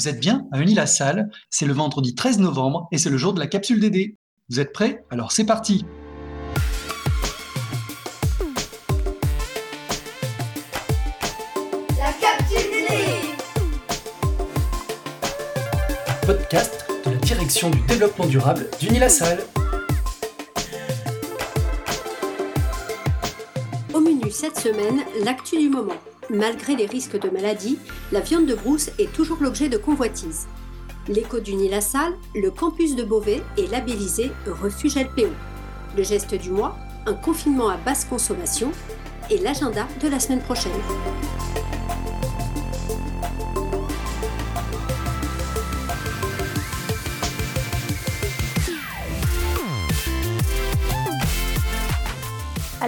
Vous êtes bien à Unis-la-Salle, c'est le vendredi 13 novembre et c'est le jour de la capsule DD. Vous êtes prêts? Alors c'est parti La capsule DD Podcast de la direction du développement durable d'Unis-la-Salle. Au menu cette semaine, l'actu du moment. Malgré les risques de maladie, la viande de brousse est toujours l'objet de convoitise. L'écho du Nil-la-Salle, le campus de Beauvais est labellisé Refuge LPO. Le geste du mois, un confinement à basse consommation et l'agenda de la semaine prochaine.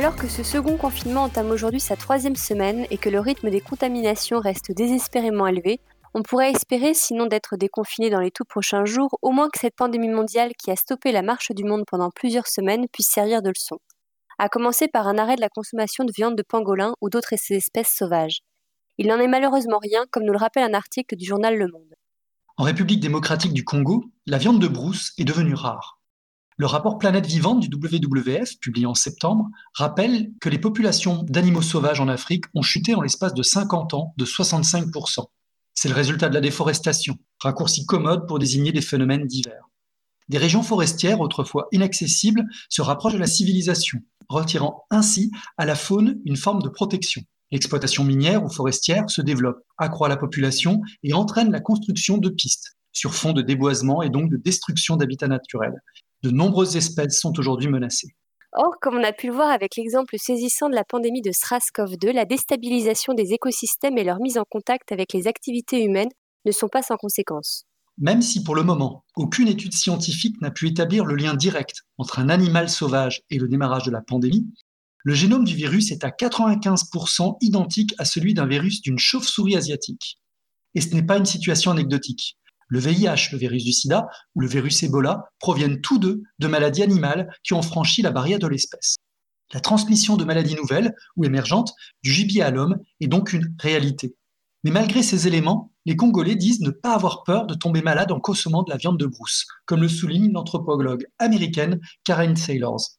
Alors que ce second confinement entame aujourd'hui sa troisième semaine et que le rythme des contaminations reste désespérément élevé, on pourrait espérer, sinon d'être déconfiné dans les tout prochains jours, au moins que cette pandémie mondiale qui a stoppé la marche du monde pendant plusieurs semaines puisse servir de leçon. À commencer par un arrêt de la consommation de viande de pangolin ou d'autres espèces sauvages. Il n'en est malheureusement rien, comme nous le rappelle un article du journal Le Monde. En République démocratique du Congo, la viande de brousse est devenue rare. Le rapport Planète Vivante du WWF, publié en septembre, rappelle que les populations d'animaux sauvages en Afrique ont chuté en l'espace de 50 ans de 65%. C'est le résultat de la déforestation, raccourci commode pour désigner des phénomènes divers. Des régions forestières, autrefois inaccessibles, se rapprochent de la civilisation, retirant ainsi à la faune une forme de protection. L'exploitation minière ou forestière se développe, accroît la population et entraîne la construction de pistes, sur fond de déboisement et donc de destruction d'habitats naturels. De nombreuses espèces sont aujourd'hui menacées. Or, comme on a pu le voir avec l'exemple saisissant de la pandémie de SRAS-CoV-2, la déstabilisation des écosystèmes et leur mise en contact avec les activités humaines ne sont pas sans conséquences. Même si pour le moment, aucune étude scientifique n'a pu établir le lien direct entre un animal sauvage et le démarrage de la pandémie, le génome du virus est à 95% identique à celui d'un virus d'une chauve-souris asiatique. Et ce n'est pas une situation anecdotique. Le VIH, le virus du sida, ou le virus Ebola proviennent tous deux de maladies animales qui ont franchi la barrière de l'espèce. La transmission de maladies nouvelles ou émergentes du gibier à l'homme est donc une réalité. Mais malgré ces éléments, les Congolais disent ne pas avoir peur de tomber malade en consommant de la viande de brousse, comme le souligne l'anthropologue américaine Karen Saylors.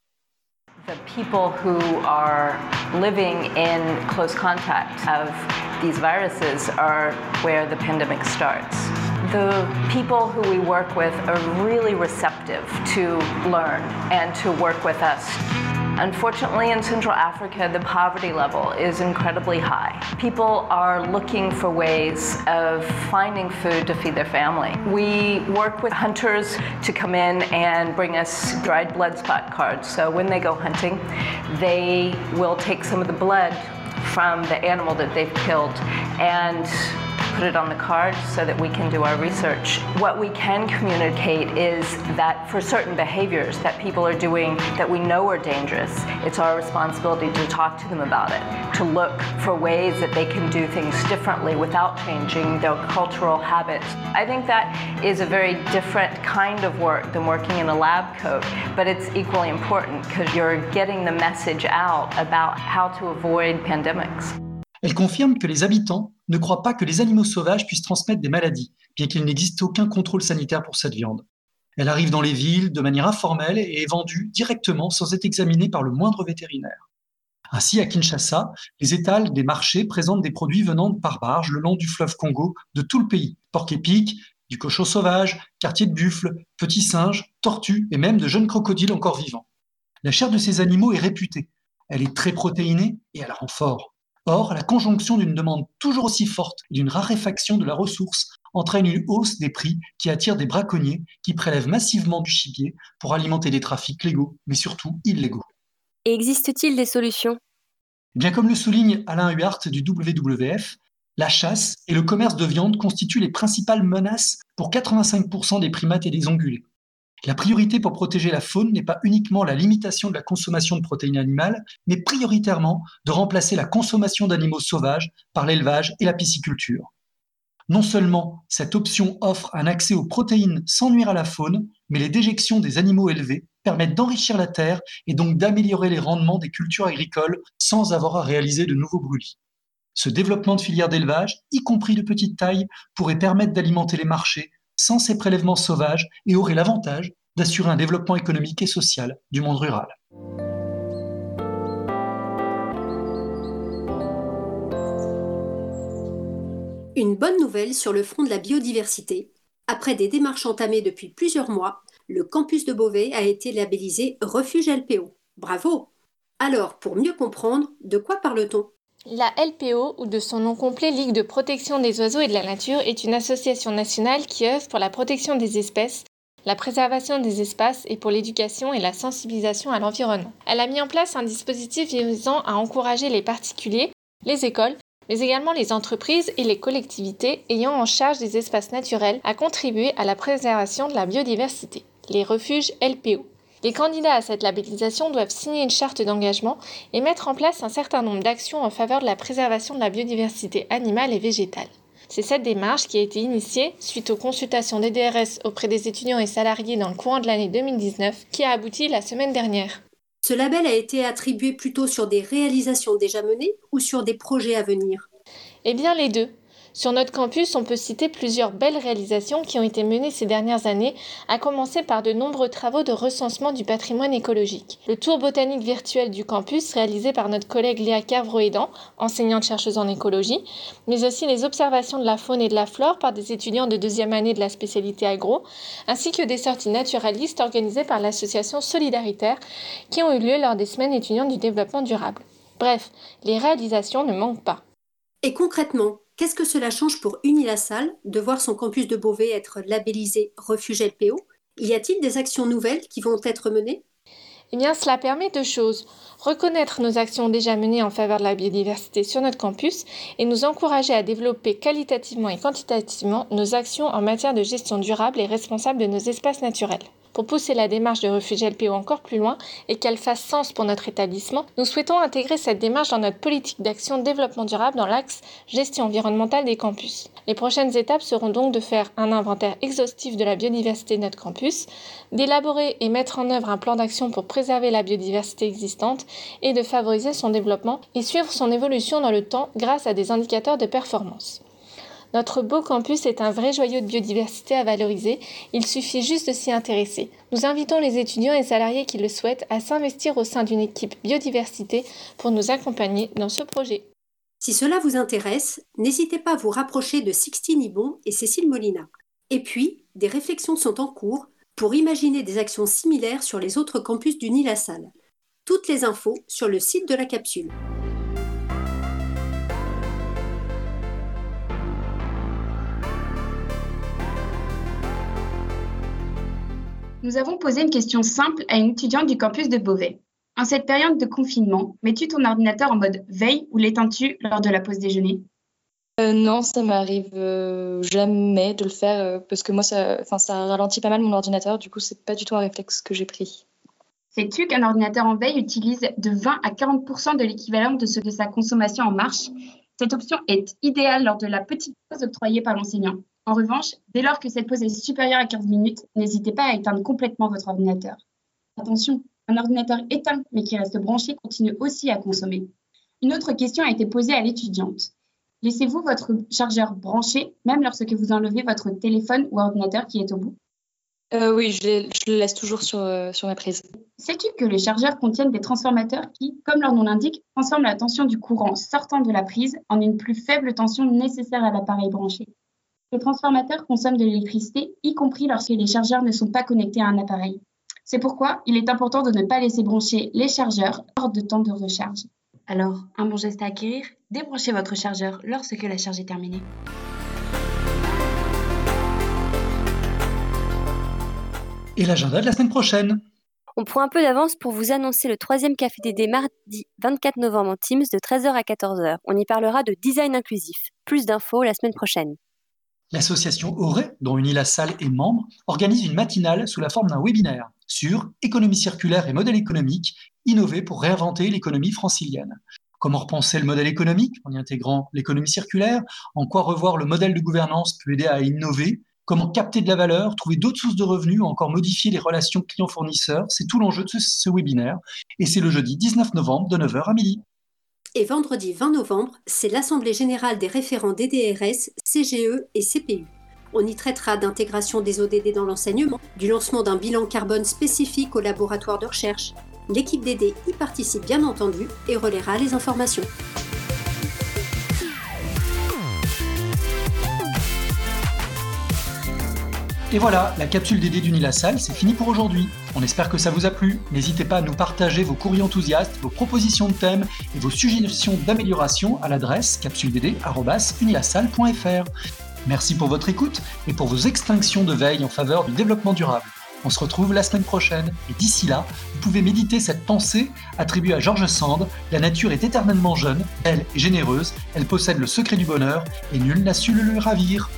The people who are living in close contact of these viruses are where the pandemic starts. The people who we work with are really receptive to learn and to work with us. Unfortunately, in Central Africa, the poverty level is incredibly high. People are looking for ways of finding food to feed their family. We work with hunters to come in and bring us dried blood spot cards. So when they go hunting, they will take some of the blood from the animal that they've killed and put it on the card so that we can do our research. What we can communicate is that for certain behaviors that people are doing that we know are dangerous, it's our responsibility to talk to them about it, to look for ways that they can do things differently without changing their cultural habits. I think that is a very different kind of work than working in a lab coat, but it's equally important because you're getting the message out about how to avoid pandemics. Elle confirme que les habitants ne croient pas que les animaux sauvages puissent transmettre des maladies, bien qu'il n'existe aucun contrôle sanitaire pour cette viande. Elle arrive dans les villes de manière informelle et est vendue directement sans être examinée par le moindre vétérinaire. Ainsi, à Kinshasa, les étals des marchés présentent des produits venant par barge le long du fleuve Congo de tout le pays. Porc épic, du cochon sauvage, quartier de buffle, petits singes, tortues et même de jeunes crocodiles encore vivants. La chair de ces animaux est réputée. Elle est très protéinée et elle rend fort. Or, la conjonction d'une demande toujours aussi forte et d'une raréfaction de la ressource entraîne une hausse des prix qui attire des braconniers qui prélèvent massivement du gibier pour alimenter des trafics légaux, mais surtout illégaux. Et existe-t-il des solutions? Bien comme le souligne Alain Huart du WWF, la chasse et le commerce de viande constituent les principales menaces pour 85% des primates et des ongulés. La priorité pour protéger la faune n'est pas uniquement la limitation de la consommation de protéines animales, mais prioritairement de remplacer la consommation d'animaux sauvages par l'élevage et la pisciculture. Non seulement cette option offre un accès aux protéines sans nuire à la faune, mais les déjections des animaux élevés permettent d'enrichir la terre et donc d'améliorer les rendements des cultures agricoles sans avoir à réaliser de nouveaux brûlis. Ce développement de filières d'élevage, y compris de petite taille, pourrait permettre d'alimenter les marchés sans ces prélèvements sauvages et aurait l'avantage d'assurer un développement économique et social du monde rural. Une bonne nouvelle sur le front de la biodiversité. Après des démarches entamées depuis plusieurs mois, le campus de Beauvais a été labellisé Refuge LPO. Bravo Alors, pour mieux comprendre, de quoi parle-t-on? La LPO, ou de son nom complet Ligue de protection des oiseaux et de la nature, est une association nationale qui œuvre pour la protection des espèces, la préservation des espaces et pour l'éducation et la sensibilisation à l'environnement. Elle a mis en place un dispositif visant à encourager les particuliers, les écoles, mais également les entreprises et les collectivités ayant en charge des espaces naturels à contribuer à la préservation de la biodiversité, les refuges LPO. Les candidats à cette labellisation doivent signer une charte d'engagement et mettre en place un certain nombre d'actions en faveur de la préservation de la biodiversité animale et végétale. C'est cette démarche qui a été initiée suite aux consultations des DRS auprès des étudiants et salariés dans le courant de l'année 2019 qui a abouti la semaine dernière. Ce label a été attribué plutôt sur des réalisations déjà menées ou sur des projets à venir? Eh bien les deux. Sur notre campus, on peut citer plusieurs belles réalisations qui ont été menées ces dernières années, à commencer par de nombreux travaux de recensement du patrimoine écologique. Le tour botanique virtuel du campus, réalisé par notre collègue Léa Carvroédan, enseignante-chercheuse en écologie, mais aussi les observations de la faune et de la flore par des étudiants de deuxième année de la spécialité agro, ainsi que des sorties naturalistes organisées par l'association Solidaritaire, qui ont eu lieu lors des semaines étudiantes du développement durable. Bref, les réalisations ne manquent pas. Et concrètement, Qu'est-ce que cela change pour Unilassal de voir son campus de Beauvais être labellisé Refuge LPO Y a-t-il des actions nouvelles qui vont être menées? Eh bien, cela permet deux choses. Reconnaître nos actions déjà menées en faveur de la biodiversité sur notre campus et nous encourager à développer qualitativement et quantitativement nos actions en matière de gestion durable et responsable de nos espaces naturels. Pour pousser la démarche de refuge LPO encore plus loin et qu'elle fasse sens pour notre établissement, nous souhaitons intégrer cette démarche dans notre politique d'action développement durable dans l'axe gestion environnementale des campus. Les prochaines étapes seront donc de faire un inventaire exhaustif de la biodiversité de notre campus, d'élaborer et mettre en œuvre un plan d'action pour préserver la biodiversité existante et de favoriser son développement et suivre son évolution dans le temps grâce à des indicateurs de performance. Notre beau campus est un vrai joyau de biodiversité à valoriser, il suffit juste de s'y intéresser. Nous invitons les étudiants et salariés qui le souhaitent à s'investir au sein d'une équipe biodiversité pour nous accompagner dans ce projet. Si cela vous intéresse, n'hésitez pas à vous rapprocher de Sixtine Ibon et Cécile Molina. Et puis, des réflexions sont en cours pour imaginer des actions similaires sur les autres campus du Nil-la-Salle. Toutes les infos sur le site de la capsule. Nous avons posé une question simple à une étudiante du campus de Beauvais. En cette période de confinement, mets-tu ton ordinateur en mode veille ou l'éteins-tu lors de la pause déjeuner? Euh, Non, ça m'arrive euh, jamais de le faire euh, parce que moi, ça, ça ralentit pas mal mon ordinateur. Du coup, c'est pas du tout un réflexe que j'ai pris. Sais-tu qu'un ordinateur en veille utilise de 20 à 40 de l'équivalent de ce de sa consommation en marche? Cette option est idéale lors de la petite pause octroyée par l'enseignant. En revanche, dès lors que cette pause est supérieure à 15 minutes, n'hésitez pas à éteindre complètement votre ordinateur. Attention, un ordinateur éteint mais qui reste branché continue aussi à consommer. Une autre question a été posée à l'étudiante. Laissez-vous votre chargeur branché même lorsque vous enlevez votre téléphone ou ordinateur qui est au bout? Euh, Oui, je, le laisse toujours sur, euh, sur ma prise. Sais-tu que les chargeurs contiennent des transformateurs qui, comme leur nom l'indique, transforment la tension du courant sortant de la prise en une plus faible tension nécessaire à l'appareil branché? Les transformateurs consomment de l'électricité, y compris lorsque les chargeurs ne sont pas connectés à un appareil. C'est pourquoi il est important de ne pas laisser brancher les chargeurs hors de temps de recharge. Alors, un bon geste à acquérir, débranchez votre chargeur lorsque la charge est terminée. Et l'agenda de la semaine prochaine on prend un peu d'avance pour vous annoncer le troisième Café Dédé mardi 24 novembre en Teams de 13h à 14h. On y parlera de design inclusif. Plus d'infos la semaine prochaine. L'association Auré, dont Salle est membre, organise une matinale sous la forme d'un webinaire sur économie circulaire et modèle économique, innover pour réinventer l'économie francilienne. Comment repenser le modèle économique en y intégrant l'économie circulaire? En quoi revoir le modèle de gouvernance peut aider à innover? Comment capter de la valeur, trouver d'autres sources de revenus ou encore modifier les relations clients-fournisseurs? C'est tout l'enjeu de ce, ce webinaire et c'est le jeudi 19 novembre de 9h à midi. Et vendredi 20 novembre, c'est l'Assemblée générale des référents DDRS, CGE et CPU. On y traitera d'intégration des ODD dans l'enseignement, du lancement d'un bilan carbone spécifique au laboratoire de recherche. L'équipe DD y participe bien entendu et relaiera les informations. Et voilà, la capsule DD d'Unilassal, c'est fini pour aujourd'hui. On espère que ça vous a plu. N'hésitez pas à nous partager vos courriers enthousiastes, vos propositions de thèmes et vos suggestions d'amélioration à l'adresse capsuleddd.unilassal.fr. Merci pour votre écoute et pour vos extinctions de veille en faveur du développement durable. On se retrouve la semaine prochaine et d'ici là, vous pouvez méditer cette pensée attribuée à George Sand La nature est éternellement jeune, belle et généreuse, elle possède le secret du bonheur et nul n'a su le lui ravir.